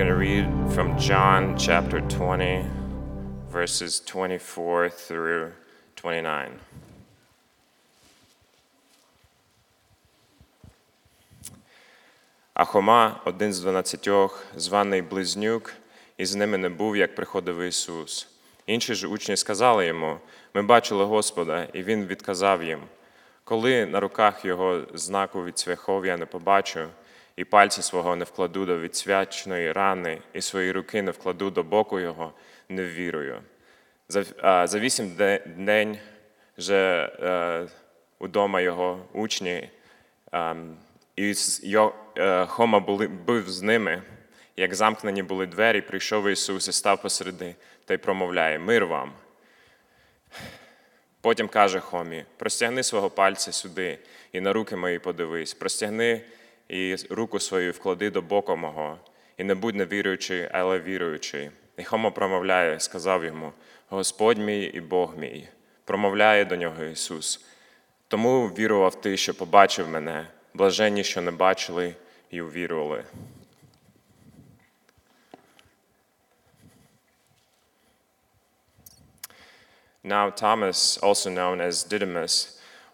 going to read from John chapter 20, verses 24 through 29. А Хома, один з дванадцятьох, званий Близнюк, і з ними не був, як приходив Ісус. Інші ж учні сказали йому: Ми бачили Господа, і Він відказав їм: Коли на руках його знаку від цвяхов я не побачу, і пальця свого не вкладу до відсвячної рани, і свої руки не вкладу до боку його, не ввірую. За, а, за вісім де- день же е, удома його учні, ем, і його, е, Хома були, був з ними. Як замкнені були двері, прийшов Ісус і став посереди та й промовляє: Мир вам. Потім каже Хомі: простягни свого пальця сюди і на руки мої подивись, простягни і руку свою вклади до боку мого, і не будь невіруючий, але віруючий. І Хома промовляє, сказав йому: Господь мій і Бог мій. Промовляє до нього Ісус. Тому вірував ти, що побачив мене, блаженні, що не бачили і увірували. Now, Thomas, also known as Didymus,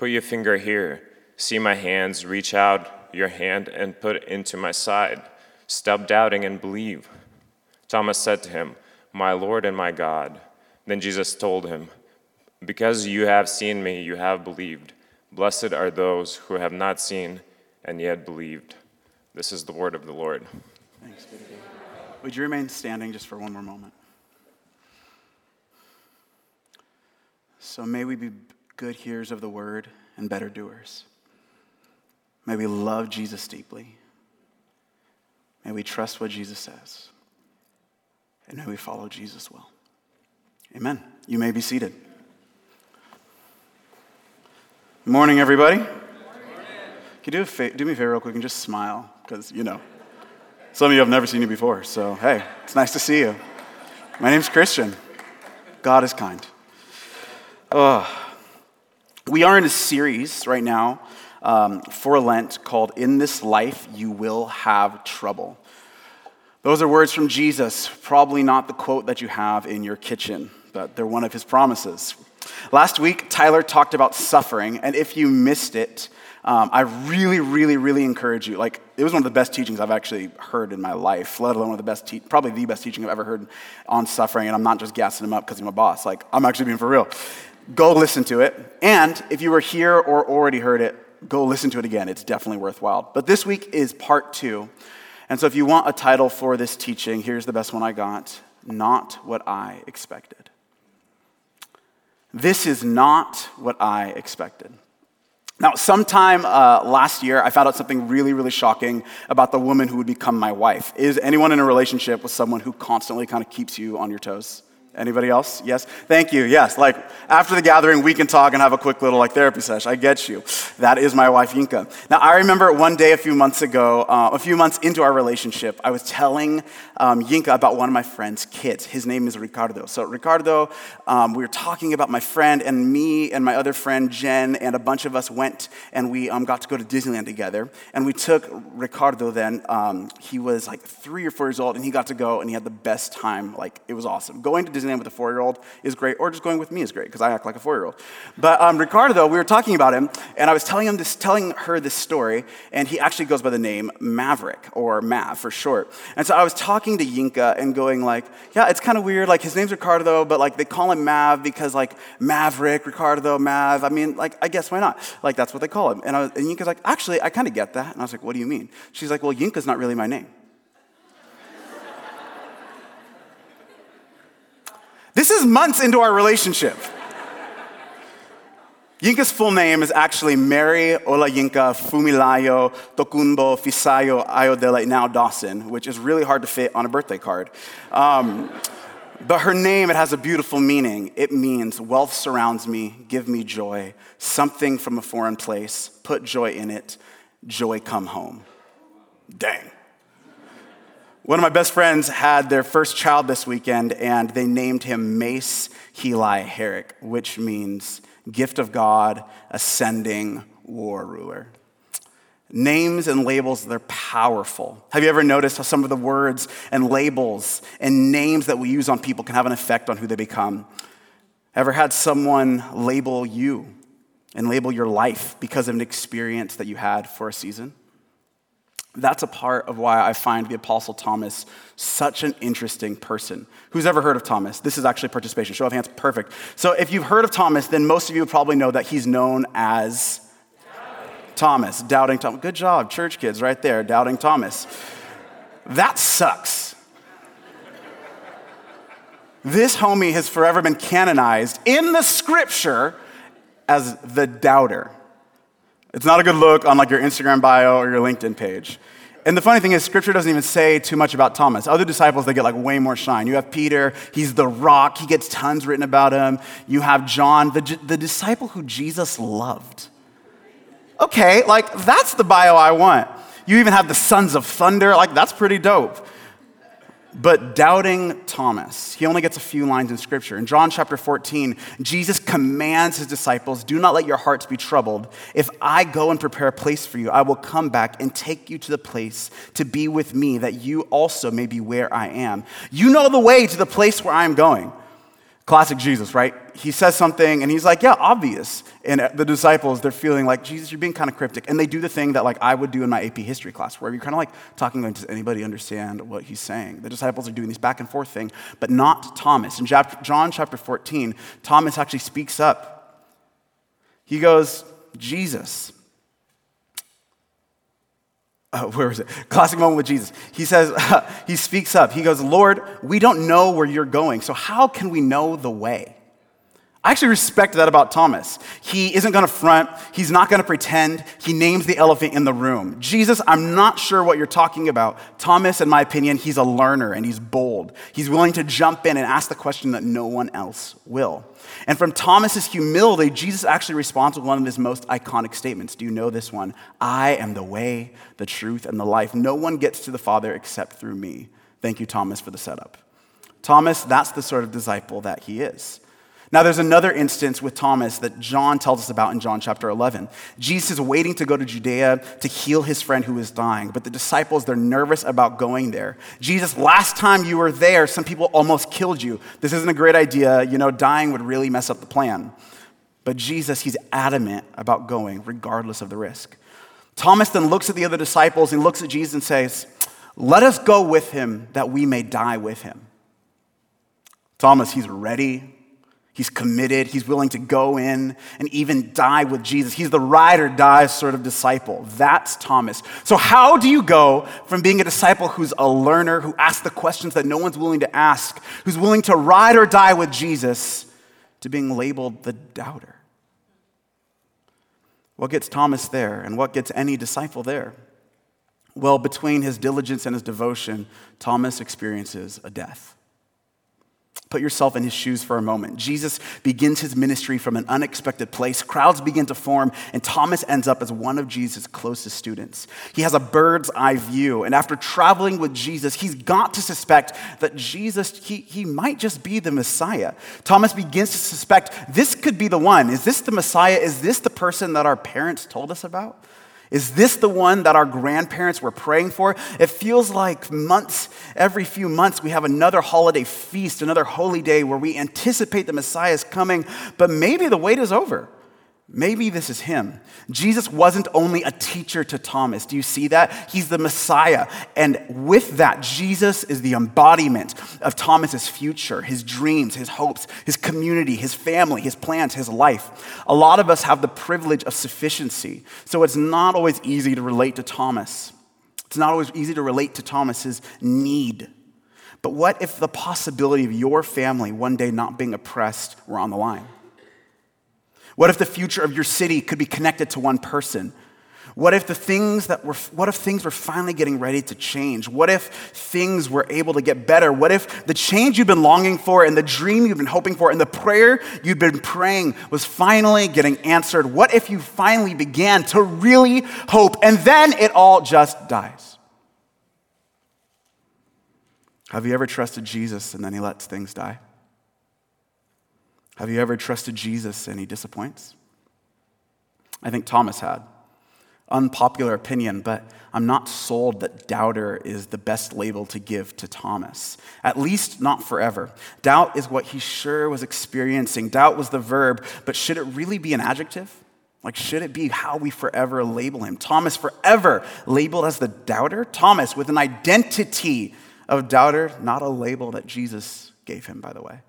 Put your finger here. See my hands. Reach out your hand and put it into my side. Stop doubting and believe. Thomas said to him, My Lord and my God. Then Jesus told him, Because you have seen me, you have believed. Blessed are those who have not seen and yet believed. This is the word of the Lord. Thanks, baby. Would you remain standing just for one more moment? So may we be good hearers of the word and better doers. May we love Jesus deeply. May we trust what Jesus says. And may we follow Jesus well. Amen. You may be seated. Good morning, everybody. Can you do, a fa- do me a favor real quick and just smile? Because, you know, some of you have never seen you before, so hey, it's nice to see you. My name's Christian. God is kind. Uh, we are in a series right now um, for Lent called In This Life You Will Have Trouble. Those are words from Jesus, probably not the quote that you have in your kitchen, but they're one of his promises. Last week, Tyler talked about suffering, and if you missed it, um, I really, really, really encourage you. Like, it was one of the best teachings I've actually heard in my life, let alone one of the best, te- probably the best teaching I've ever heard on suffering. And I'm not just gassing him up because he's my boss. Like, I'm actually being for real. Go listen to it. And if you were here or already heard it, go listen to it again. It's definitely worthwhile. But this week is part two. And so if you want a title for this teaching, here's the best one I got Not What I Expected. This is not what I expected. Now, sometime uh, last year, I found out something really, really shocking about the woman who would become my wife. Is anyone in a relationship with someone who constantly kind of keeps you on your toes? Anybody else? Yes? Thank you. Yes. Like after the gathering, we can talk and have a quick little like therapy session. I get you. That is my wife, Yinka. Now, I remember one day a few months ago, uh, a few months into our relationship, I was telling um, Yinka about one of my friend's kids. His name is Ricardo. So, Ricardo, um, we were talking about my friend and me and my other friend, Jen, and a bunch of us went and we um, got to go to Disneyland together. And we took Ricardo then. Um, he was like three or four years old and he got to go and he had the best time. Like, it was awesome. Going to with a four year old is great, or just going with me is great because I act like a four year old. But um, Ricardo, though, we were talking about him, and I was telling him this, telling her this story, and he actually goes by the name Maverick or Mav for short. And so I was talking to Yinka and going like, yeah, it's kind of weird. Like his name's Ricardo, though, but like they call him Mav because like Maverick, Ricardo, Mav. I mean, like I guess why not? Like that's what they call him. And, I was, and Yinka's like, actually, I kind of get that. And I was like, what do you mean? She's like, well, Yinka's not really my name. This is months into our relationship. Yinka's full name is actually Mary Olayinka Fumilayo Tokunbo Fisayo Ayodele now Dawson, which is really hard to fit on a birthday card. Um, but her name, it has a beautiful meaning. It means wealth surrounds me, give me joy, something from a foreign place, put joy in it, joy come home. Dang. One of my best friends had their first child this weekend, and they named him Mace Heli Herrick, which means gift of God, ascending war ruler. Names and labels, they're powerful. Have you ever noticed how some of the words and labels and names that we use on people can have an effect on who they become? Ever had someone label you and label your life because of an experience that you had for a season? That's a part of why I find the Apostle Thomas such an interesting person. Who's ever heard of Thomas? This is actually participation. Show of hands, perfect. So if you've heard of Thomas, then most of you probably know that he's known as Thomas, doubting Thomas. Good job, church kids, right there, doubting Thomas. That sucks. This homie has forever been canonized in the scripture as the doubter. It's not a good look on like your Instagram bio or your LinkedIn page. And the funny thing is, scripture doesn't even say too much about Thomas. Other disciples, they get like way more shine. You have Peter, he's the rock, he gets tons written about him. You have John, the, the disciple who Jesus loved. Okay, like that's the bio I want. You even have the sons of thunder, like that's pretty dope. But doubting Thomas, he only gets a few lines in scripture. In John chapter 14, Jesus commands his disciples, Do not let your hearts be troubled. If I go and prepare a place for you, I will come back and take you to the place to be with me, that you also may be where I am. You know the way to the place where I am going. Classic Jesus, right? He says something and he's like, yeah, obvious. And the disciples, they're feeling like, Jesus, you're being kind of cryptic. And they do the thing that like I would do in my AP history class, where you're kind of like talking, like, does anybody understand what he's saying? The disciples are doing this back and forth thing, but not Thomas. In John chapter 14, Thomas actually speaks up. He goes, Jesus, uh, where is it? Classic moment with Jesus. He says, uh, he speaks up. He goes, Lord, we don't know where you're going, so how can we know the way? I actually respect that about Thomas. He isn't going to front, he's not going to pretend. He names the elephant in the room. Jesus, I'm not sure what you're talking about. Thomas, in my opinion, he's a learner and he's bold. He's willing to jump in and ask the question that no one else will. And from Thomas's humility, Jesus actually responds with one of his most iconic statements. Do you know this one? I am the way, the truth, and the life. No one gets to the Father except through me. Thank you, Thomas, for the setup. Thomas, that's the sort of disciple that he is. Now, there's another instance with Thomas that John tells us about in John chapter 11. Jesus is waiting to go to Judea to heal his friend who is dying, but the disciples, they're nervous about going there. Jesus, last time you were there, some people almost killed you. This isn't a great idea. You know, dying would really mess up the plan. But Jesus, he's adamant about going, regardless of the risk. Thomas then looks at the other disciples and looks at Jesus and says, Let us go with him that we may die with him. Thomas, he's ready He's committed. He's willing to go in and even die with Jesus. He's the ride or die sort of disciple. That's Thomas. So, how do you go from being a disciple who's a learner, who asks the questions that no one's willing to ask, who's willing to ride or die with Jesus, to being labeled the doubter? What gets Thomas there and what gets any disciple there? Well, between his diligence and his devotion, Thomas experiences a death. Put yourself in his shoes for a moment. Jesus begins his ministry from an unexpected place. Crowds begin to form, and Thomas ends up as one of Jesus' closest students. He has a bird's eye view, and after traveling with Jesus, he's got to suspect that Jesus, he, he might just be the Messiah. Thomas begins to suspect this could be the one. Is this the Messiah? Is this the person that our parents told us about? Is this the one that our grandparents were praying for? It feels like months, every few months, we have another holiday feast, another holy day where we anticipate the Messiah's coming, but maybe the wait is over. Maybe this is him. Jesus wasn't only a teacher to Thomas. Do you see that? He's the Messiah. And with that, Jesus is the embodiment of Thomas's future, his dreams, his hopes, his community, his family, his plans, his life. A lot of us have the privilege of sufficiency. So it's not always easy to relate to Thomas. It's not always easy to relate to Thomas's need. But what if the possibility of your family one day not being oppressed were on the line? What if the future of your city could be connected to one person? What if the things that were what if things were finally getting ready to change? What if things were able to get better? What if the change you've been longing for and the dream you've been hoping for and the prayer you've been praying was finally getting answered? What if you finally began to really hope and then it all just dies? Have you ever trusted Jesus and then he lets things die? Have you ever trusted Jesus and he disappoints? I think Thomas had unpopular opinion, but I'm not sold that doubter is the best label to give to Thomas, at least not forever. Doubt is what he sure was experiencing. Doubt was the verb, but should it really be an adjective? Like, should it be how we forever label him? Thomas, forever labeled as the doubter? Thomas, with an identity of doubter, not a label that Jesus gave him, by the way.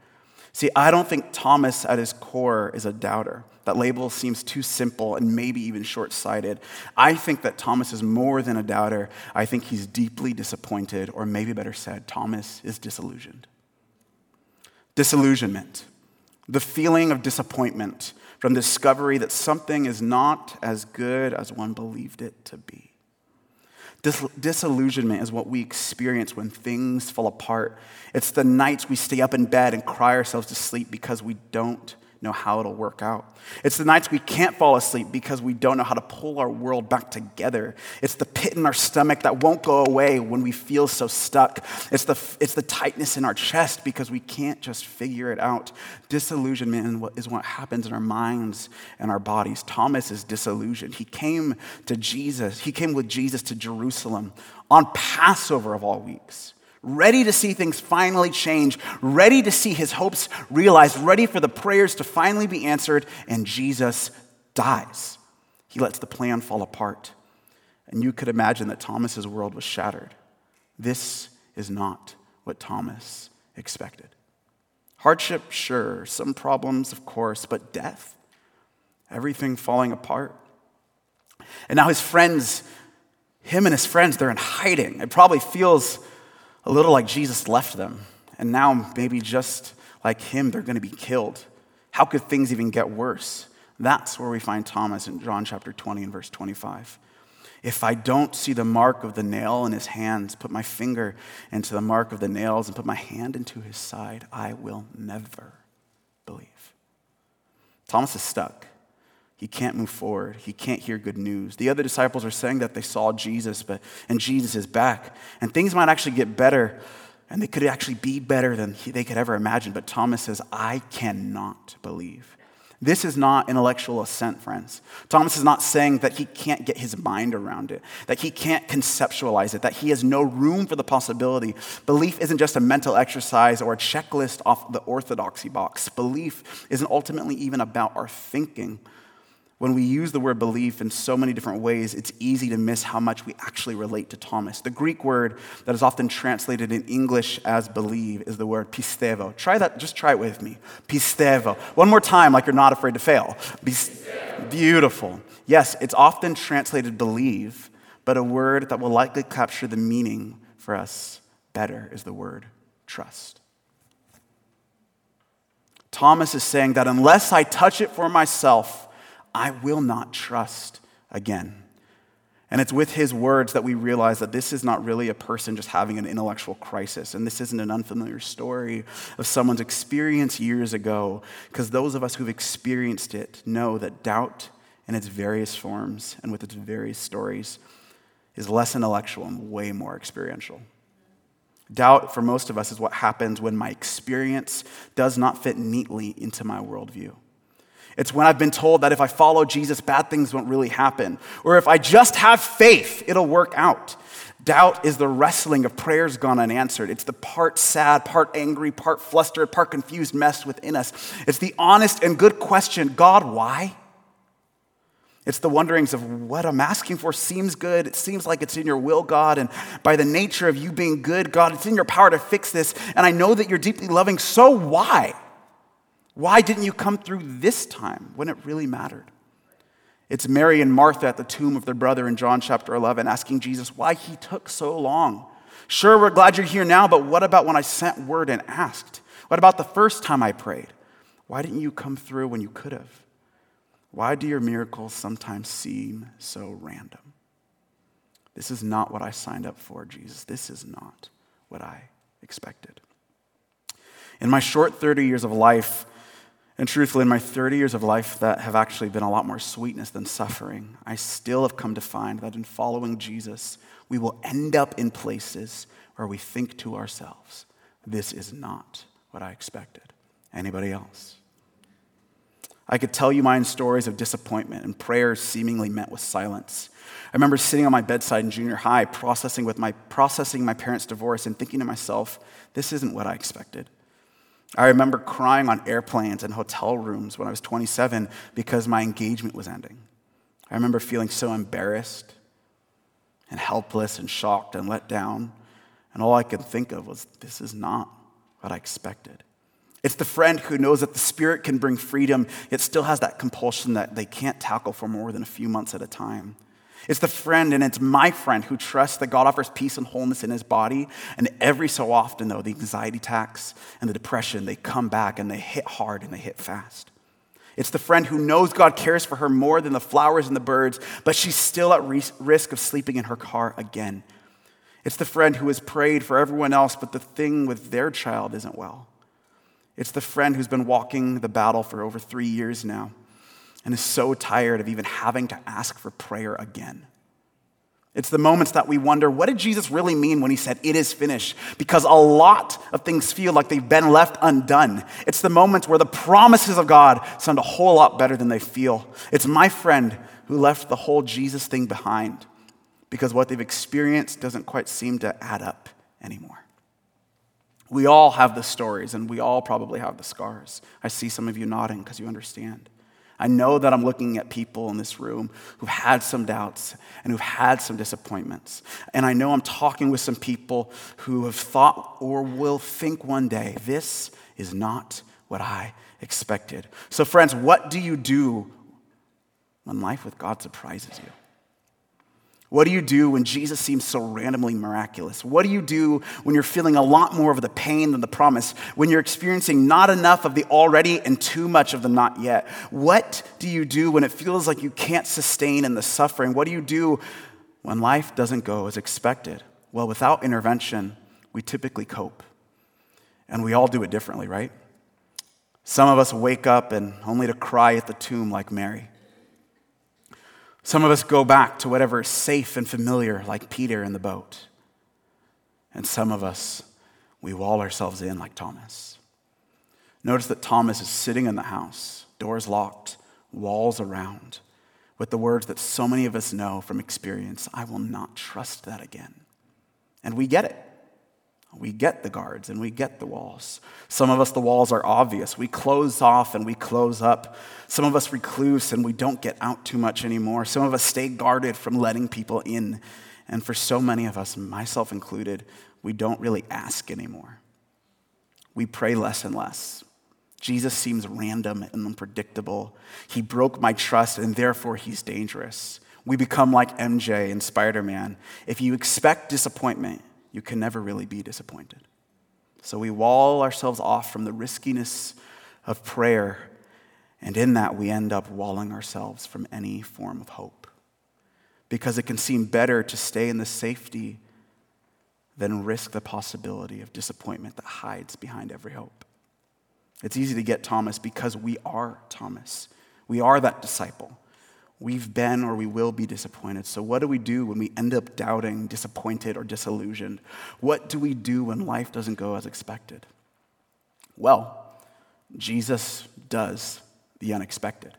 See, I don't think Thomas at his core is a doubter. That label seems too simple and maybe even short sighted. I think that Thomas is more than a doubter. I think he's deeply disappointed, or maybe better said, Thomas is disillusioned. Disillusionment, the feeling of disappointment from discovery that something is not as good as one believed it to be. Dis- disillusionment is what we experience when things fall apart. It's the nights we stay up in bed and cry ourselves to sleep because we don't know how it'll work out. It's the nights we can't fall asleep because we don't know how to pull our world back together. It's the pit in our stomach that won't go away when we feel so stuck. It's the, it's the tightness in our chest because we can't just figure it out. Disillusionment is what happens in our minds and our bodies. Thomas is disillusioned. He came to Jesus, he came with Jesus to Jerusalem on Passover of all weeks ready to see things finally change, ready to see his hopes realized, ready for the prayers to finally be answered, and Jesus dies. He lets the plan fall apart. And you could imagine that Thomas's world was shattered. This is not what Thomas expected. Hardship, sure, some problems, of course, but death, everything falling apart. And now his friends, him and his friends, they're in hiding. It probably feels a little like Jesus left them. And now, maybe just like him, they're going to be killed. How could things even get worse? That's where we find Thomas in John chapter 20 and verse 25. If I don't see the mark of the nail in his hands, put my finger into the mark of the nails, and put my hand into his side, I will never believe. Thomas is stuck. He can't move forward. He can't hear good news. The other disciples are saying that they saw Jesus, but and Jesus is back. And things might actually get better, and they could actually be better than they could ever imagine. But Thomas says, I cannot believe. This is not intellectual assent, friends. Thomas is not saying that he can't get his mind around it, that he can't conceptualize it, that he has no room for the possibility. Belief isn't just a mental exercise or a checklist off the orthodoxy box. Belief isn't ultimately even about our thinking when we use the word belief in so many different ways, it's easy to miss how much we actually relate to Thomas. The Greek word that is often translated in English as believe is the word pistevo. Try that, just try it with me. Pistevo. One more time, like you're not afraid to fail. Beautiful. Yes, it's often translated believe, but a word that will likely capture the meaning for us better is the word trust. Thomas is saying that unless I touch it for myself, I will not trust again. And it's with his words that we realize that this is not really a person just having an intellectual crisis. And this isn't an unfamiliar story of someone's experience years ago, because those of us who've experienced it know that doubt in its various forms and with its various stories is less intellectual and way more experiential. Doubt, for most of us, is what happens when my experience does not fit neatly into my worldview. It's when I've been told that if I follow Jesus, bad things won't really happen. Or if I just have faith, it'll work out. Doubt is the wrestling of prayers gone unanswered. It's the part sad, part angry, part flustered, part confused mess within us. It's the honest and good question God, why? It's the wonderings of what I'm asking for seems good. It seems like it's in your will, God. And by the nature of you being good, God, it's in your power to fix this. And I know that you're deeply loving, so why? Why didn't you come through this time when it really mattered? It's Mary and Martha at the tomb of their brother in John chapter 11 asking Jesus why he took so long. Sure, we're glad you're here now, but what about when I sent word and asked? What about the first time I prayed? Why didn't you come through when you could have? Why do your miracles sometimes seem so random? This is not what I signed up for, Jesus. This is not what I expected. In my short 30 years of life, and truthfully, in my 30 years of life that have actually been a lot more sweetness than suffering, I still have come to find that in following Jesus, we will end up in places where we think to ourselves, this is not what I expected. Anybody else? I could tell you mine stories of disappointment and prayers seemingly met with silence. I remember sitting on my bedside in junior high, processing, with my, processing my parents' divorce and thinking to myself, this isn't what I expected. I remember crying on airplanes and hotel rooms when I was 27 because my engagement was ending. I remember feeling so embarrassed and helpless and shocked and let down. And all I could think of was, this is not what I expected. It's the friend who knows that the Spirit can bring freedom, yet still has that compulsion that they can't tackle for more than a few months at a time. It's the friend, and it's my friend who trusts that God offers peace and wholeness in his body. And every so often, though, the anxiety attacks and the depression, they come back and they hit hard and they hit fast. It's the friend who knows God cares for her more than the flowers and the birds, but she's still at risk of sleeping in her car again. It's the friend who has prayed for everyone else, but the thing with their child isn't well. It's the friend who's been walking the battle for over three years now and is so tired of even having to ask for prayer again. It's the moments that we wonder, what did Jesus really mean when he said, it is finished? Because a lot of things feel like they've been left undone. It's the moments where the promises of God sound a whole lot better than they feel. It's my friend who left the whole Jesus thing behind because what they've experienced doesn't quite seem to add up anymore. We all have the stories and we all probably have the scars. I see some of you nodding because you understand. I know that I'm looking at people in this room who've had some doubts and who've had some disappointments. And I know I'm talking with some people who have thought or will think one day, this is not what I expected. So, friends, what do you do when life with God surprises you? What do you do when Jesus seems so randomly miraculous? What do you do when you're feeling a lot more of the pain than the promise? When you're experiencing not enough of the already and too much of the not yet? What do you do when it feels like you can't sustain in the suffering? What do you do when life doesn't go as expected? Well, without intervention, we typically cope. And we all do it differently, right? Some of us wake up and only to cry at the tomb like Mary. Some of us go back to whatever is safe and familiar, like Peter in the boat. And some of us, we wall ourselves in like Thomas. Notice that Thomas is sitting in the house, doors locked, walls around, with the words that so many of us know from experience I will not trust that again. And we get it. We get the guards and we get the walls. Some of us, the walls are obvious. We close off and we close up. Some of us recluse and we don't get out too much anymore. Some of us stay guarded from letting people in. And for so many of us, myself included, we don't really ask anymore. We pray less and less. Jesus seems random and unpredictable. He broke my trust and therefore he's dangerous. We become like MJ in Spider Man. If you expect disappointment, you can never really be disappointed. So we wall ourselves off from the riskiness of prayer, and in that we end up walling ourselves from any form of hope. Because it can seem better to stay in the safety than risk the possibility of disappointment that hides behind every hope. It's easy to get Thomas because we are Thomas. We are that disciple. We've been or we will be disappointed. So, what do we do when we end up doubting, disappointed, or disillusioned? What do we do when life doesn't go as expected? Well, Jesus does the unexpected.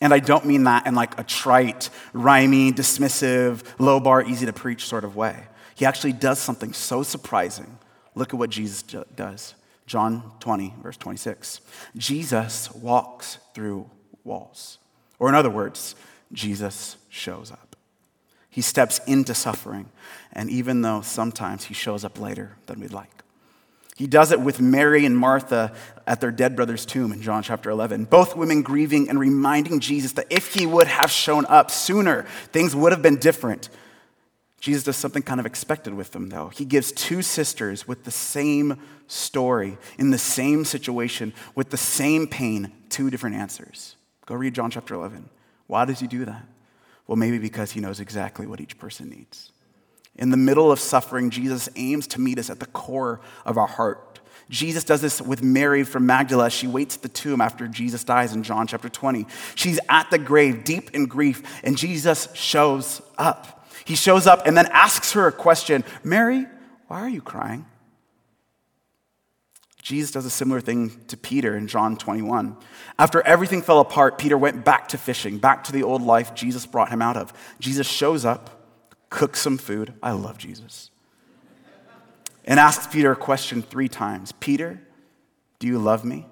And I don't mean that in like a trite, rhymey, dismissive, low bar, easy to preach sort of way. He actually does something so surprising. Look at what Jesus does. John 20, verse 26. Jesus walks through walls. Or, in other words, Jesus shows up. He steps into suffering, and even though sometimes he shows up later than we'd like. He does it with Mary and Martha at their dead brother's tomb in John chapter 11. Both women grieving and reminding Jesus that if he would have shown up sooner, things would have been different. Jesus does something kind of expected with them, though. He gives two sisters with the same story, in the same situation, with the same pain, two different answers. Go read John chapter 11. Why does he do that? Well, maybe because he knows exactly what each person needs. In the middle of suffering, Jesus aims to meet us at the core of our heart. Jesus does this with Mary from Magdala. She waits at the tomb after Jesus dies in John chapter 20. She's at the grave, deep in grief, and Jesus shows up. He shows up and then asks her a question Mary, why are you crying? Jesus does a similar thing to Peter in John 21. After everything fell apart, Peter went back to fishing, back to the old life Jesus brought him out of. Jesus shows up, cooks some food. I love Jesus. And asks Peter a question three times Peter, do you love me?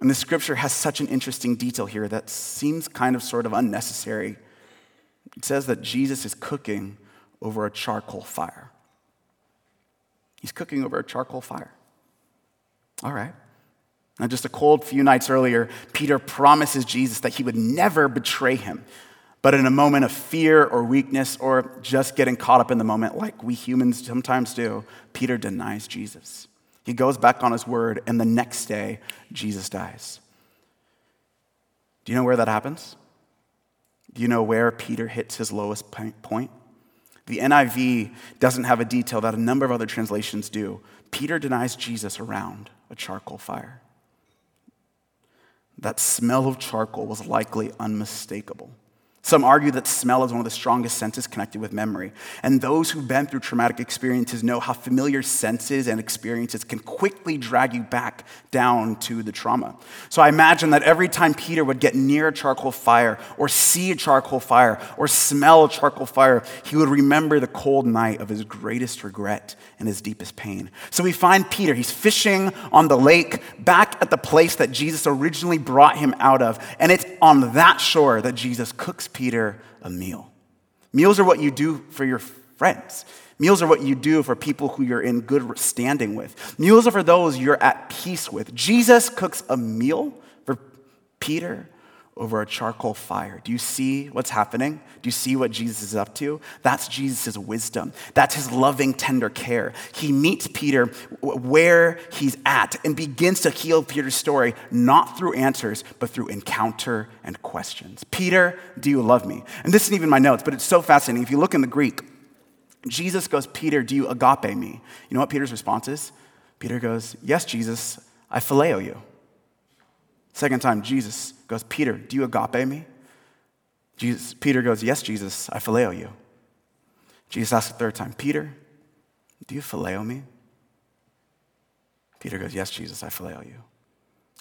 And the scripture has such an interesting detail here that seems kind of sort of unnecessary. It says that Jesus is cooking over a charcoal fire. He's cooking over a charcoal fire. All right. Now, just a cold few nights earlier, Peter promises Jesus that he would never betray him. But in a moment of fear or weakness or just getting caught up in the moment, like we humans sometimes do, Peter denies Jesus. He goes back on his word, and the next day, Jesus dies. Do you know where that happens? Do you know where Peter hits his lowest point? The NIV doesn't have a detail that a number of other translations do. Peter denies Jesus around a charcoal fire. That smell of charcoal was likely unmistakable. Some argue that smell is one of the strongest senses connected with memory. And those who've been through traumatic experiences know how familiar senses and experiences can quickly drag you back down to the trauma. So I imagine that every time Peter would get near a charcoal fire, or see a charcoal fire, or smell a charcoal fire, he would remember the cold night of his greatest regret and his deepest pain. So we find Peter, he's fishing on the lake, back at the place that Jesus originally brought him out of. And it's on that shore that Jesus cooks Peter a meal. Meals are what you do for your friends. Meals are what you do for people who you're in good standing with. Meals are for those you're at peace with. Jesus cooks a meal for Peter over a charcoal fire. Do you see what's happening? Do you see what Jesus is up to? That's Jesus' wisdom. That's his loving, tender care. He meets Peter where he's at and begins to heal Peter's story, not through answers, but through encounter and questions. Peter, do you love me? And this isn't even my notes, but it's so fascinating. If you look in the Greek, Jesus goes, Peter, do you agape me? You know what Peter's response is? Peter goes, Yes, Jesus, I phileo you. Second time, Jesus goes, Peter, do you agape me? Jesus, Peter goes, Yes, Jesus, I phileo you. Jesus asks the third time, Peter, do you phileo me? Peter goes, Yes, Jesus, I phileo you.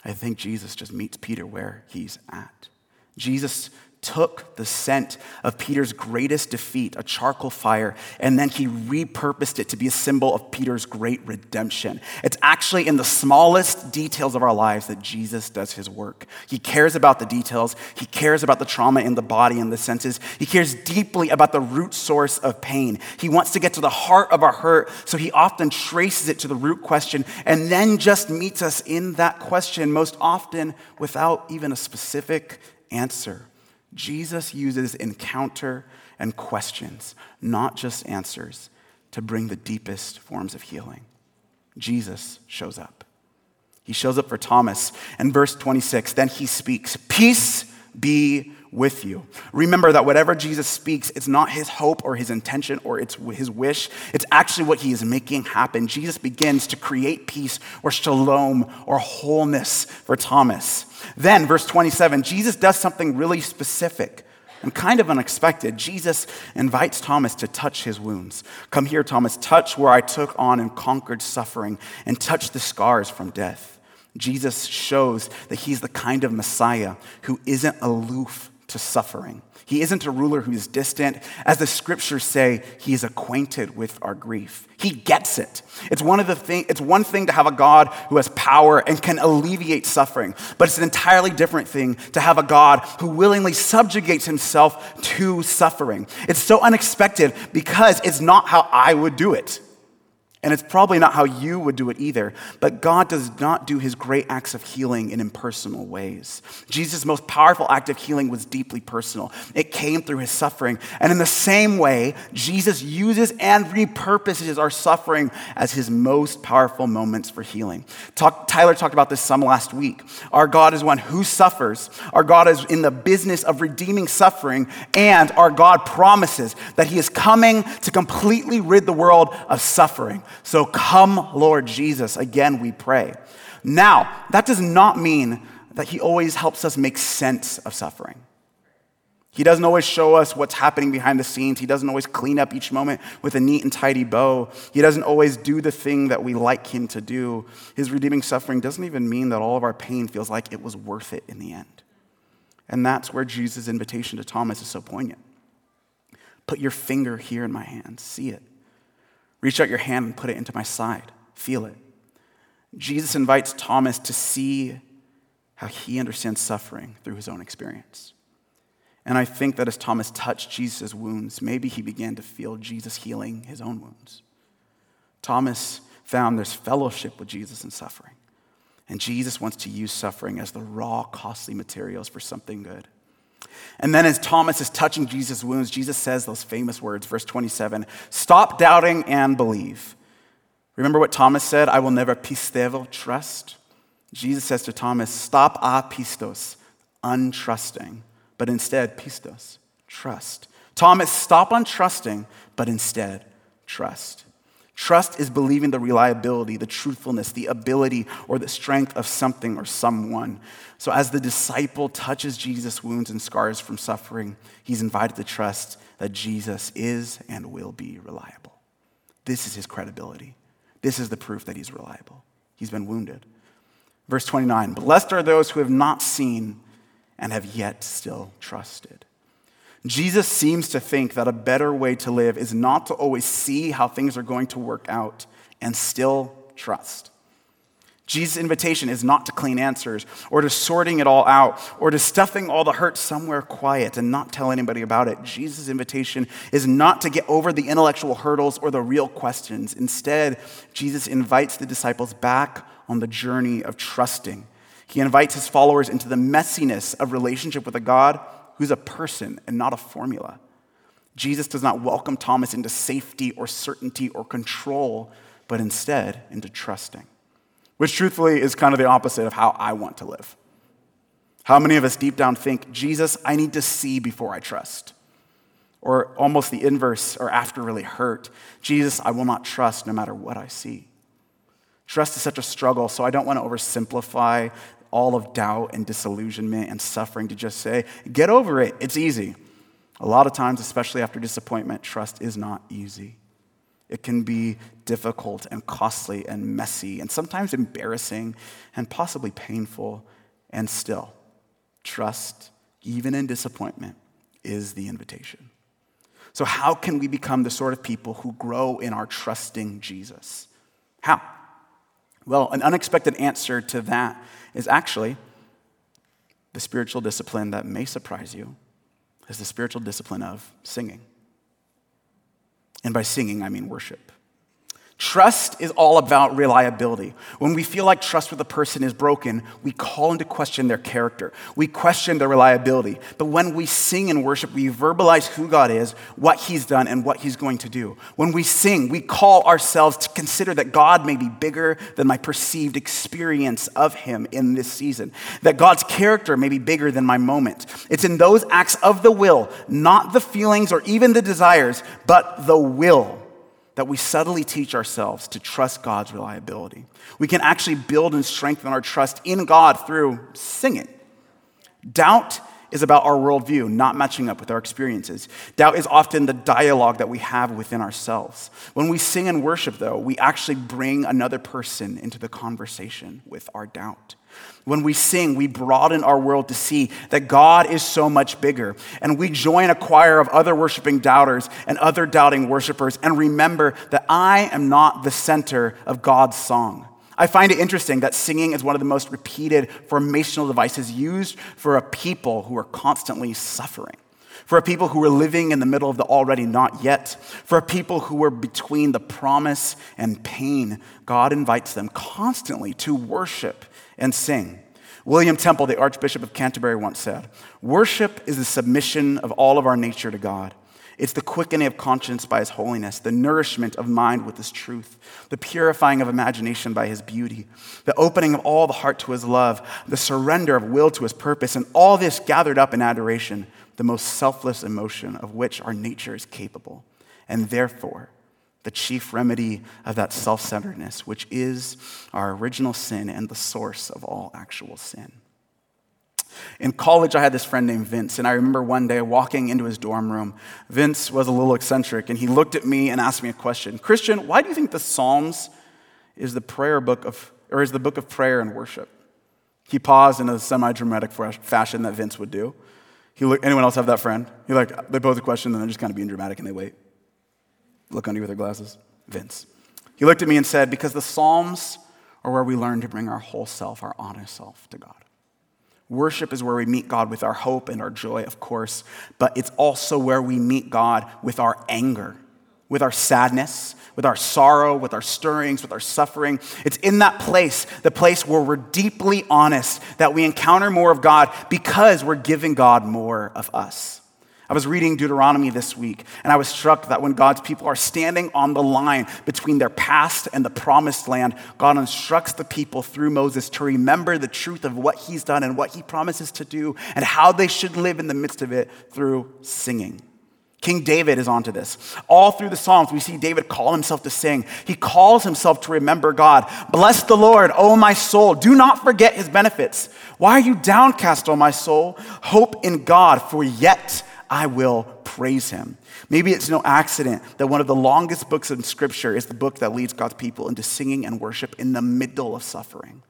I think Jesus just meets Peter where he's at. Jesus took the scent of Peter's greatest defeat, a charcoal fire, and then he repurposed it to be a symbol of Peter's great redemption. It's actually in the smallest details of our lives that Jesus does his work. He cares about the details, he cares about the trauma in the body and the senses, he cares deeply about the root source of pain. He wants to get to the heart of our hurt, so he often traces it to the root question and then just meets us in that question, most often without even a specific answer. Jesus uses encounter and questions, not just answers, to bring the deepest forms of healing. Jesus shows up. He shows up for Thomas. And verse 26, then he speaks, Peace be with you. Remember that whatever Jesus speaks, it's not his hope or his intention or it's his wish. It's actually what he is making happen. Jesus begins to create peace or shalom or wholeness for Thomas. Then, verse 27, Jesus does something really specific and kind of unexpected. Jesus invites Thomas to touch his wounds. Come here, Thomas, touch where I took on and conquered suffering, and touch the scars from death. Jesus shows that he's the kind of Messiah who isn't aloof to suffering. He isn't a ruler who's distant. As the scriptures say, he is acquainted with our grief. He gets it. It's one of the thing, it's one thing to have a God who has power and can alleviate suffering, but it's an entirely different thing to have a God who willingly subjugates himself to suffering. It's so unexpected because it's not how I would do it. And it's probably not how you would do it either. But God does not do his great acts of healing in impersonal ways. Jesus' most powerful act of healing was deeply personal, it came through his suffering. And in the same way, Jesus uses and repurposes our suffering as his most powerful moments for healing. Talk, Tyler talked about this some last week. Our God is one who suffers, our God is in the business of redeeming suffering, and our God promises that he is coming to completely rid the world of suffering. So come, Lord Jesus. Again, we pray. Now, that does not mean that He always helps us make sense of suffering. He doesn't always show us what's happening behind the scenes. He doesn't always clean up each moment with a neat and tidy bow. He doesn't always do the thing that we like him to do. His redeeming suffering doesn't even mean that all of our pain feels like it was worth it in the end. And that's where Jesus' invitation to Thomas is so poignant. Put your finger here in my hand, see it. Reach out your hand and put it into my side. Feel it. Jesus invites Thomas to see how he understands suffering through his own experience. And I think that as Thomas touched Jesus' wounds, maybe he began to feel Jesus healing his own wounds. Thomas found there's fellowship with Jesus in suffering. And Jesus wants to use suffering as the raw, costly materials for something good. And then as Thomas is touching Jesus' wounds, Jesus says those famous words, verse 27 Stop doubting and believe. Remember what Thomas said? I will never pistevo, trust. Jesus says to Thomas, Stop apistos, untrusting, but instead pistos, trust. Thomas, stop untrusting, but instead trust. Trust is believing the reliability, the truthfulness, the ability, or the strength of something or someone. So, as the disciple touches Jesus' wounds and scars from suffering, he's invited to trust that Jesus is and will be reliable. This is his credibility. This is the proof that he's reliable. He's been wounded. Verse 29 Blessed are those who have not seen and have yet still trusted. Jesus seems to think that a better way to live is not to always see how things are going to work out and still trust. Jesus' invitation is not to clean answers or to sorting it all out or to stuffing all the hurt somewhere quiet and not tell anybody about it. Jesus' invitation is not to get over the intellectual hurdles or the real questions. Instead, Jesus invites the disciples back on the journey of trusting. He invites his followers into the messiness of relationship with a God who's a person and not a formula. Jesus does not welcome Thomas into safety or certainty or control, but instead into trusting, which truthfully is kind of the opposite of how I want to live. How many of us deep down think, Jesus, I need to see before I trust? Or almost the inverse, or after really hurt, Jesus, I will not trust no matter what I see. Trust is such a struggle, so I don't want to oversimplify all of doubt and disillusionment and suffering to just say, get over it, it's easy. A lot of times, especially after disappointment, trust is not easy. It can be difficult and costly and messy and sometimes embarrassing and possibly painful. And still, trust, even in disappointment, is the invitation. So, how can we become the sort of people who grow in our trusting Jesus? How? Well, an unexpected answer to that is actually the spiritual discipline that may surprise you is the spiritual discipline of singing. And by singing, I mean worship. Trust is all about reliability. When we feel like trust with a person is broken, we call into question their character. We question their reliability. But when we sing and worship, we verbalize who God is, what He's done, and what He's going to do. When we sing, we call ourselves to consider that God may be bigger than my perceived experience of Him in this season, that God's character may be bigger than my moment. It's in those acts of the will, not the feelings or even the desires, but the will that we subtly teach ourselves to trust God's reliability. We can actually build and strengthen our trust in God through singing. Doubt is about our worldview not matching up with our experiences. Doubt is often the dialogue that we have within ourselves. When we sing and worship, though, we actually bring another person into the conversation with our doubt. When we sing, we broaden our world to see that God is so much bigger. And we join a choir of other worshiping doubters and other doubting worshipers and remember that I am not the center of God's song. I find it interesting that singing is one of the most repeated formational devices used for a people who are constantly suffering. for a people who were living in the middle of the already not yet, for a people who were between the promise and pain. God invites them constantly to worship and sing. William Temple, the Archbishop of Canterbury, once said Worship is the submission of all of our nature to God. It's the quickening of conscience by His holiness, the nourishment of mind with His truth, the purifying of imagination by His beauty, the opening of all the heart to His love, the surrender of will to His purpose, and all this gathered up in adoration, the most selfless emotion of which our nature is capable. And therefore, the chief remedy of that self centeredness, which is our original sin and the source of all actual sin. In college, I had this friend named Vince, and I remember one day walking into his dorm room. Vince was a little eccentric, and he looked at me and asked me a question Christian, why do you think the Psalms is the prayer book of, or is the book of prayer and worship? He paused in a semi dramatic fashion that Vince would do. He look, anyone else have that friend? He like, they pose a question and they're just kind of being dramatic and they wait look under you with their glasses? Vince. He looked at me and said, Because the Psalms are where we learn to bring our whole self, our honest self, to God. Worship is where we meet God with our hope and our joy, of course, but it's also where we meet God with our anger, with our sadness, with our sorrow, with our stirrings, with our suffering. It's in that place, the place where we're deeply honest, that we encounter more of God because we're giving God more of us. I was reading Deuteronomy this week, and I was struck that when God's people are standing on the line between their past and the promised land, God instructs the people through Moses to remember the truth of what he's done and what he promises to do and how they should live in the midst of it through singing. King David is onto this. All through the Psalms, we see David call himself to sing. He calls himself to remember God. Bless the Lord, O my soul. Do not forget his benefits. Why are you downcast, O my soul? Hope in God, for yet I will praise him. Maybe it's no accident that one of the longest books in Scripture is the book that leads God's people into singing and worship in the middle of suffering.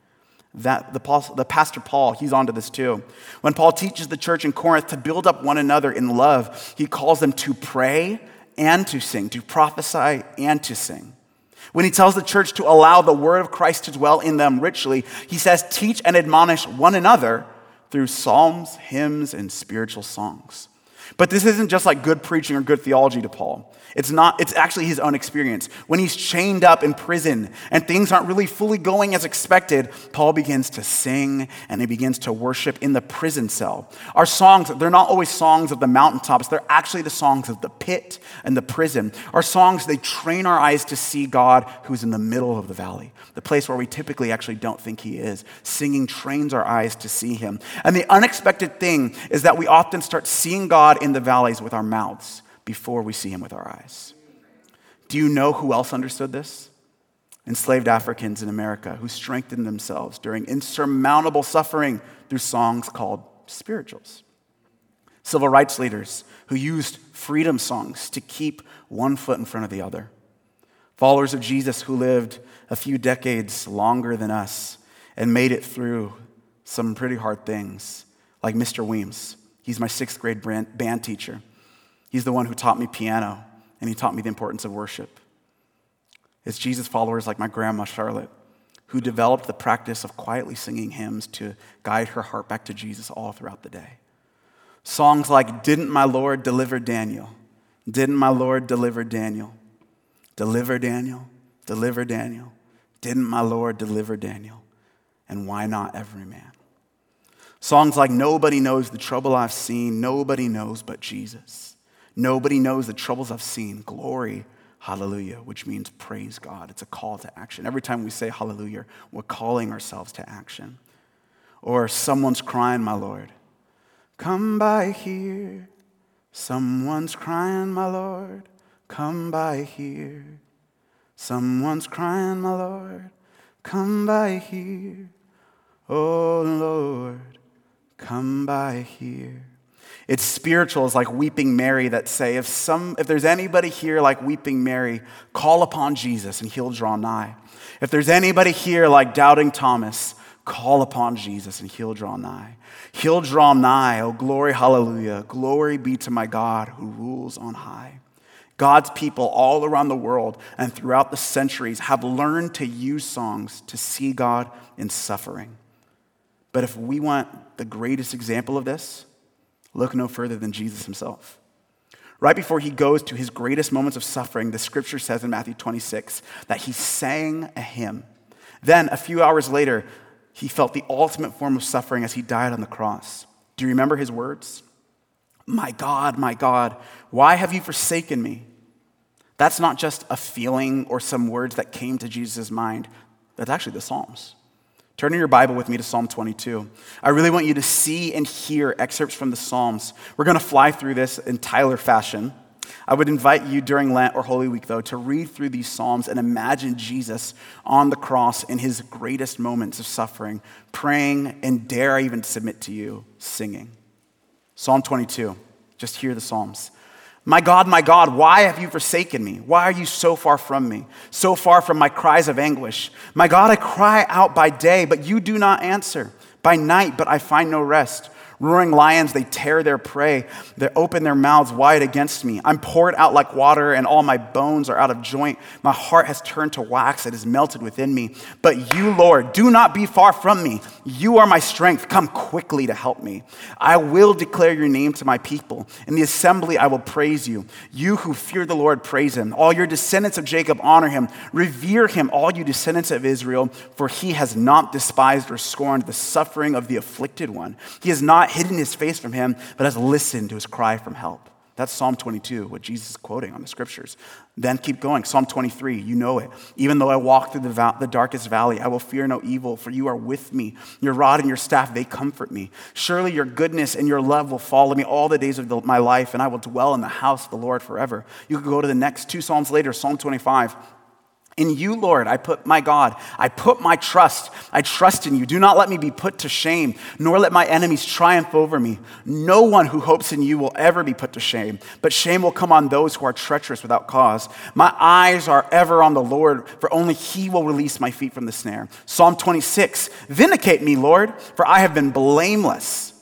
That the, the pastor Paul, he's onto this too. When Paul teaches the church in Corinth to build up one another in love, he calls them to pray and to sing, to prophesy and to sing. When he tells the church to allow the word of Christ to dwell in them richly, he says, teach and admonish one another through psalms, hymns, and spiritual songs. But this isn't just like good preaching or good theology to Paul. It's not, it's actually his own experience. When he's chained up in prison and things aren't really fully going as expected, Paul begins to sing and he begins to worship in the prison cell. Our songs, they're not always songs of the mountaintops, they're actually the songs of the pit and the prison. Our songs, they train our eyes to see God who's in the middle of the valley, the place where we typically actually don't think he is. Singing trains our eyes to see him. And the unexpected thing is that we often start seeing God in the valleys with our mouths before we see him with our eyes. Do you know who else understood this? Enslaved Africans in America who strengthened themselves during insurmountable suffering through songs called spirituals. Civil rights leaders who used freedom songs to keep one foot in front of the other. Followers of Jesus who lived a few decades longer than us and made it through some pretty hard things, like Mr. Weems. He's my sixth grade band teacher. He's the one who taught me piano, and he taught me the importance of worship. It's Jesus followers like my grandma Charlotte who developed the practice of quietly singing hymns to guide her heart back to Jesus all throughout the day. Songs like Didn't My Lord Deliver Daniel? Didn't My Lord Deliver Daniel? Deliver Daniel, deliver Daniel. Didn't my Lord deliver Daniel? And why not every man? Songs like Nobody Knows the Trouble I've Seen, Nobody Knows But Jesus. Nobody knows the troubles I've seen. Glory, hallelujah, which means praise God. It's a call to action. Every time we say hallelujah, we're calling ourselves to action. Or someone's crying, my Lord. Come by here. Someone's crying, my Lord. Come by here. Someone's crying, my Lord. Come by here. Oh Lord, come by here. It's spiritual, it's like weeping Mary that say, if, some, if there's anybody here like weeping Mary, call upon Jesus and he'll draw nigh. If there's anybody here like doubting Thomas, call upon Jesus and he'll draw nigh. He'll draw nigh. Oh, glory, hallelujah. Glory be to my God who rules on high. God's people all around the world and throughout the centuries have learned to use songs to see God in suffering. But if we want the greatest example of this, Look no further than Jesus himself. Right before he goes to his greatest moments of suffering, the scripture says in Matthew 26 that he sang a hymn. Then, a few hours later, he felt the ultimate form of suffering as he died on the cross. Do you remember his words? My God, my God, why have you forsaken me? That's not just a feeling or some words that came to Jesus' mind. That's actually the Psalms. Turn in your Bible with me to Psalm 22. I really want you to see and hear excerpts from the Psalms. We're going to fly through this in Tyler fashion. I would invite you during Lent or Holy Week, though, to read through these Psalms and imagine Jesus on the cross in his greatest moments of suffering, praying, and dare I even submit to you, singing. Psalm 22. Just hear the Psalms. My God, my God, why have you forsaken me? Why are you so far from me, so far from my cries of anguish? My God, I cry out by day, but you do not answer, by night, but I find no rest. Roaring lions, they tear their prey. They open their mouths wide against me. I'm poured out like water, and all my bones are out of joint. My heart has turned to wax, it is melted within me. But you, Lord, do not be far from me. You are my strength. Come quickly to help me. I will declare your name to my people. In the assembly, I will praise you. You who fear the Lord, praise him. All your descendants of Jacob, honor him. Revere him, all you descendants of Israel, for he has not despised or scorned the suffering of the afflicted one. He has not hidden his face from him, but has listened to his cry from help. That's Psalm 22, what Jesus is quoting on the scriptures. Then keep going. Psalm 23, you know it. Even though I walk through the, the darkest valley, I will fear no evil, for you are with me. Your rod and your staff, they comfort me. Surely your goodness and your love will follow me all the days of the, my life, and I will dwell in the house of the Lord forever. You could go to the next two Psalms later, Psalm 25. In you, Lord, I put my God, I put my trust. I trust in you. Do not let me be put to shame, nor let my enemies triumph over me. No one who hopes in you will ever be put to shame, but shame will come on those who are treacherous without cause. My eyes are ever on the Lord, for only he will release my feet from the snare. Psalm 26 Vindicate me, Lord, for I have been blameless.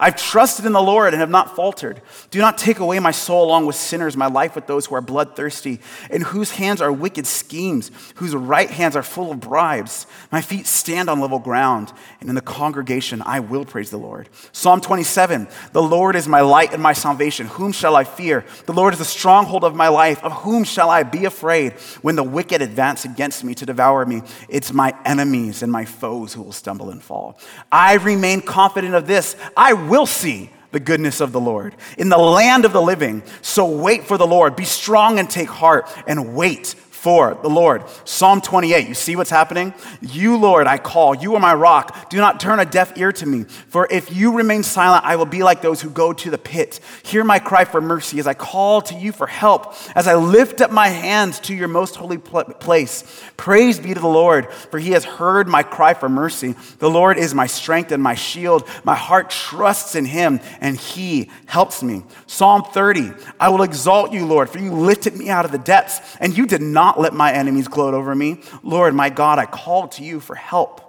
I've trusted in the Lord and have not faltered. Do not take away my soul along with sinners, my life with those who are bloodthirsty, in whose hands are wicked schemes, whose right hands are full of bribes. My feet stand on level ground, and in the congregation I will praise the Lord. Psalm 27 The Lord is my light and my salvation. Whom shall I fear? The Lord is the stronghold of my life. Of whom shall I be afraid when the wicked advance against me to devour me? It's my enemies and my foes who will stumble and fall. I remain confident of this. I will see the goodness of the Lord in the land of the living. So wait for the Lord. Be strong and take heart and wait for the Lord. Psalm 28, you see what's happening? You, Lord, I call. You are my rock. Do not turn a deaf ear to me. For if you remain silent, I will be like those who go to the pit. Hear my cry for mercy as I call to you for help, as I lift up my hands to your most holy place. Praise be to the Lord, for he has heard my cry for mercy. The Lord is my strength and my shield. My heart trusts in him, and he helps me. Psalm 30, I will exalt you, Lord, for you lifted me out of the depths, and you did not not let my enemies gloat over me. Lord, my God, I called to you for help,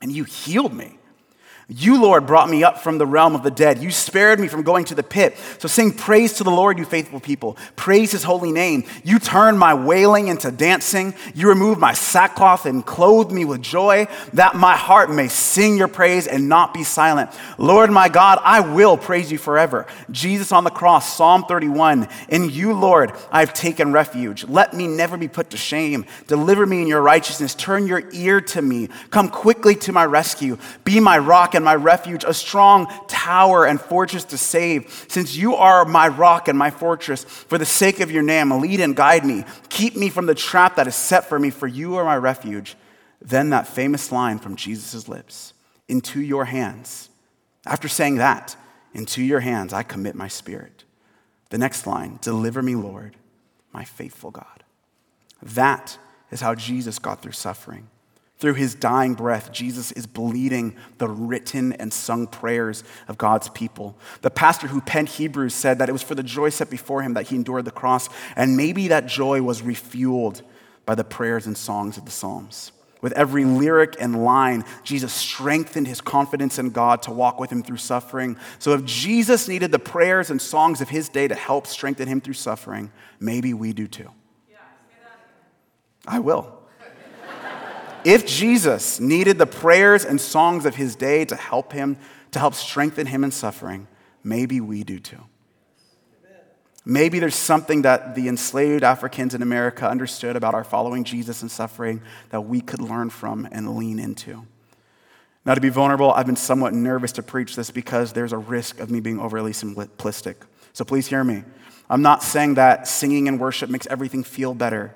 and you healed me. You, Lord, brought me up from the realm of the dead. You spared me from going to the pit. So sing praise to the Lord, you faithful people. Praise his holy name. You turned my wailing into dancing. You removed my sackcloth and clothed me with joy, that my heart may sing your praise and not be silent. Lord, my God, I will praise you forever. Jesus on the cross, Psalm 31. In you, Lord, I have taken refuge. Let me never be put to shame. Deliver me in your righteousness. Turn your ear to me. Come quickly to my rescue. Be my rock and my refuge, a strong tower and fortress to save. Since you are my rock and my fortress, for the sake of your name, lead and guide me. Keep me from the trap that is set for me, for you are my refuge. Then that famous line from Jesus' lips Into your hands. After saying that, into your hands I commit my spirit. The next line Deliver me, Lord, my faithful God. That is how Jesus got through suffering. Through his dying breath, Jesus is bleeding the written and sung prayers of God's people. The pastor who penned Hebrews said that it was for the joy set before him that he endured the cross, and maybe that joy was refueled by the prayers and songs of the Psalms. With every lyric and line, Jesus strengthened his confidence in God to walk with him through suffering. So, if Jesus needed the prayers and songs of his day to help strengthen him through suffering, maybe we do too. I will. If Jesus needed the prayers and songs of his day to help him, to help strengthen him in suffering, maybe we do too. Maybe there's something that the enslaved Africans in America understood about our following Jesus and suffering that we could learn from and lean into. Now, to be vulnerable, I've been somewhat nervous to preach this because there's a risk of me being overly simplistic. So please hear me. I'm not saying that singing and worship makes everything feel better.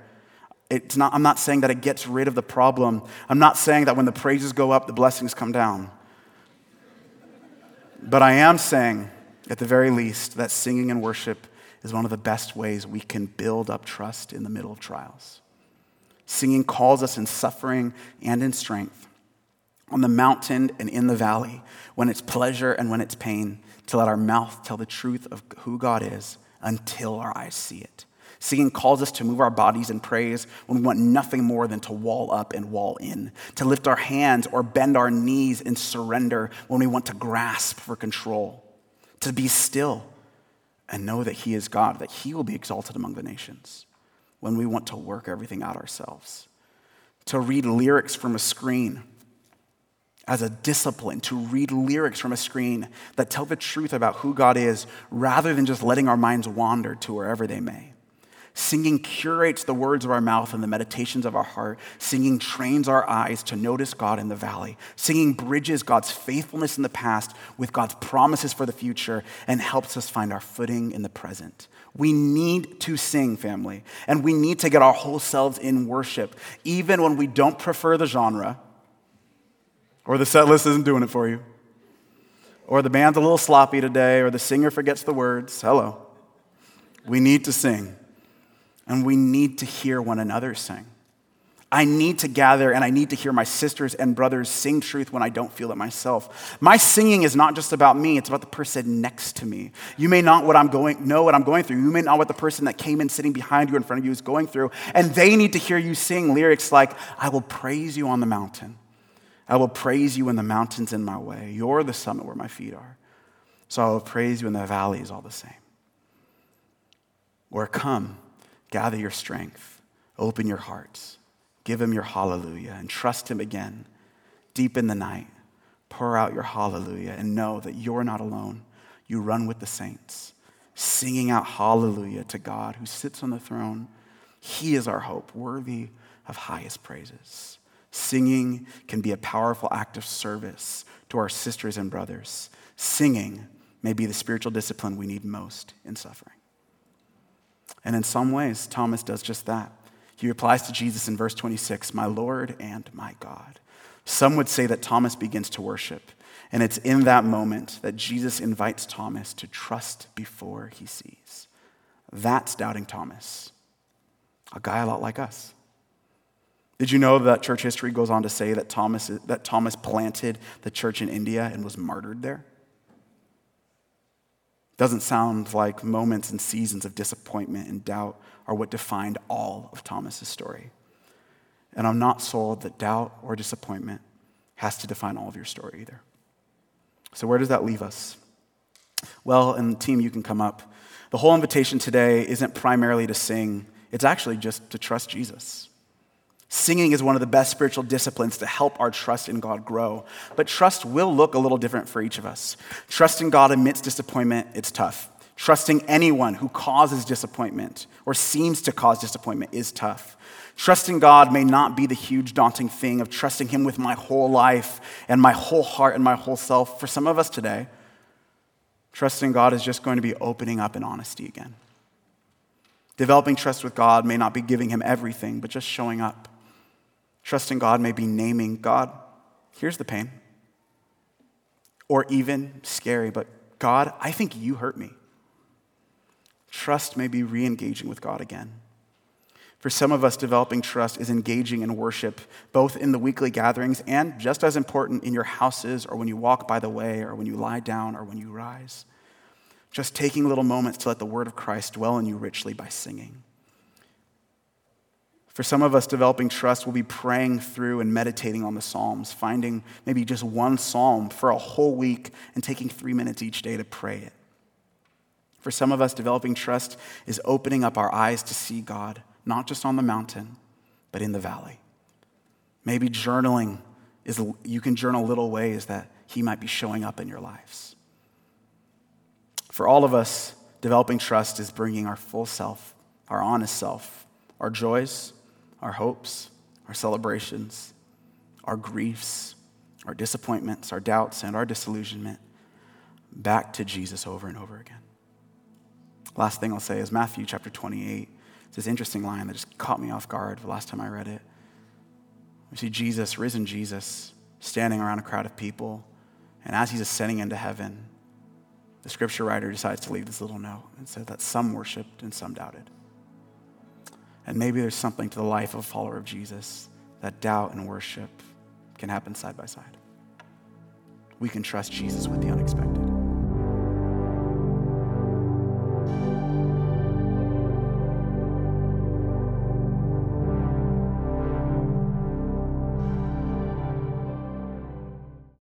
It's not, I'm not saying that it gets rid of the problem. I'm not saying that when the praises go up, the blessings come down. But I am saying, at the very least, that singing and worship is one of the best ways we can build up trust in the middle of trials. Singing calls us in suffering and in strength, on the mountain and in the valley, when it's pleasure and when it's pain, to let our mouth tell the truth of who God is until our eyes see it. Singing calls us to move our bodies in praise when we want nothing more than to wall up and wall in, to lift our hands or bend our knees in surrender when we want to grasp for control, to be still and know that He is God, that He will be exalted among the nations when we want to work everything out ourselves. To read lyrics from a screen as a discipline, to read lyrics from a screen that tell the truth about who God is rather than just letting our minds wander to wherever they may. Singing curates the words of our mouth and the meditations of our heart. Singing trains our eyes to notice God in the valley. Singing bridges God's faithfulness in the past with God's promises for the future and helps us find our footing in the present. We need to sing, family, and we need to get our whole selves in worship, even when we don't prefer the genre, or the set list isn't doing it for you, or the band's a little sloppy today, or the singer forgets the words. Hello. We need to sing and we need to hear one another sing. I need to gather and I need to hear my sisters and brothers sing truth when I don't feel it myself. My singing is not just about me, it's about the person next to me. You may not what I'm going, know what I'm going through. You may not what the person that came in sitting behind you in front of you is going through. And they need to hear you sing lyrics like, I will praise you on the mountain. I will praise you when the mountain's in my way. You're the summit where my feet are. So I will praise you in the valleys all the same. Or come Gather your strength, open your hearts, give him your hallelujah, and trust him again. Deep in the night, pour out your hallelujah and know that you're not alone. You run with the saints, singing out hallelujah to God who sits on the throne. He is our hope, worthy of highest praises. Singing can be a powerful act of service to our sisters and brothers. Singing may be the spiritual discipline we need most in suffering. And in some ways, Thomas does just that. He replies to Jesus in verse 26, My Lord and my God. Some would say that Thomas begins to worship. And it's in that moment that Jesus invites Thomas to trust before he sees. That's doubting Thomas, a guy a lot like us. Did you know that church history goes on to say that Thomas, that Thomas planted the church in India and was martyred there? Doesn't sound like moments and seasons of disappointment and doubt are what defined all of Thomas's story. And I'm not sold that doubt or disappointment has to define all of your story either. So, where does that leave us? Well, and team, you can come up. The whole invitation today isn't primarily to sing, it's actually just to trust Jesus. Singing is one of the best spiritual disciplines to help our trust in God grow. But trust will look a little different for each of us. Trusting God amidst disappointment, it's tough. Trusting anyone who causes disappointment or seems to cause disappointment is tough. Trusting God may not be the huge, daunting thing of trusting Him with my whole life and my whole heart and my whole self. For some of us today, trusting God is just going to be opening up in honesty again. Developing trust with God may not be giving Him everything, but just showing up Trusting God may be naming God, here's the pain. Or even scary, but God, I think you hurt me. Trust may be re engaging with God again. For some of us, developing trust is engaging in worship, both in the weekly gatherings and just as important in your houses or when you walk by the way or when you lie down or when you rise. Just taking little moments to let the word of Christ dwell in you richly by singing. For some of us, developing trust will be praying through and meditating on the Psalms, finding maybe just one psalm for a whole week and taking three minutes each day to pray it. For some of us, developing trust is opening up our eyes to see God, not just on the mountain, but in the valley. Maybe journaling is, you can journal little ways that He might be showing up in your lives. For all of us, developing trust is bringing our full self, our honest self, our joys, our hopes, our celebrations, our griefs, our disappointments, our doubts, and our disillusionment back to Jesus over and over again. Last thing I'll say is Matthew chapter 28. It's this interesting line that just caught me off guard the last time I read it. We see Jesus, risen Jesus, standing around a crowd of people, and as he's ascending into heaven, the scripture writer decides to leave this little note and said that some worshiped and some doubted. And maybe there's something to the life of a follower of Jesus that doubt and worship can happen side by side. We can trust Jesus with the unexpected.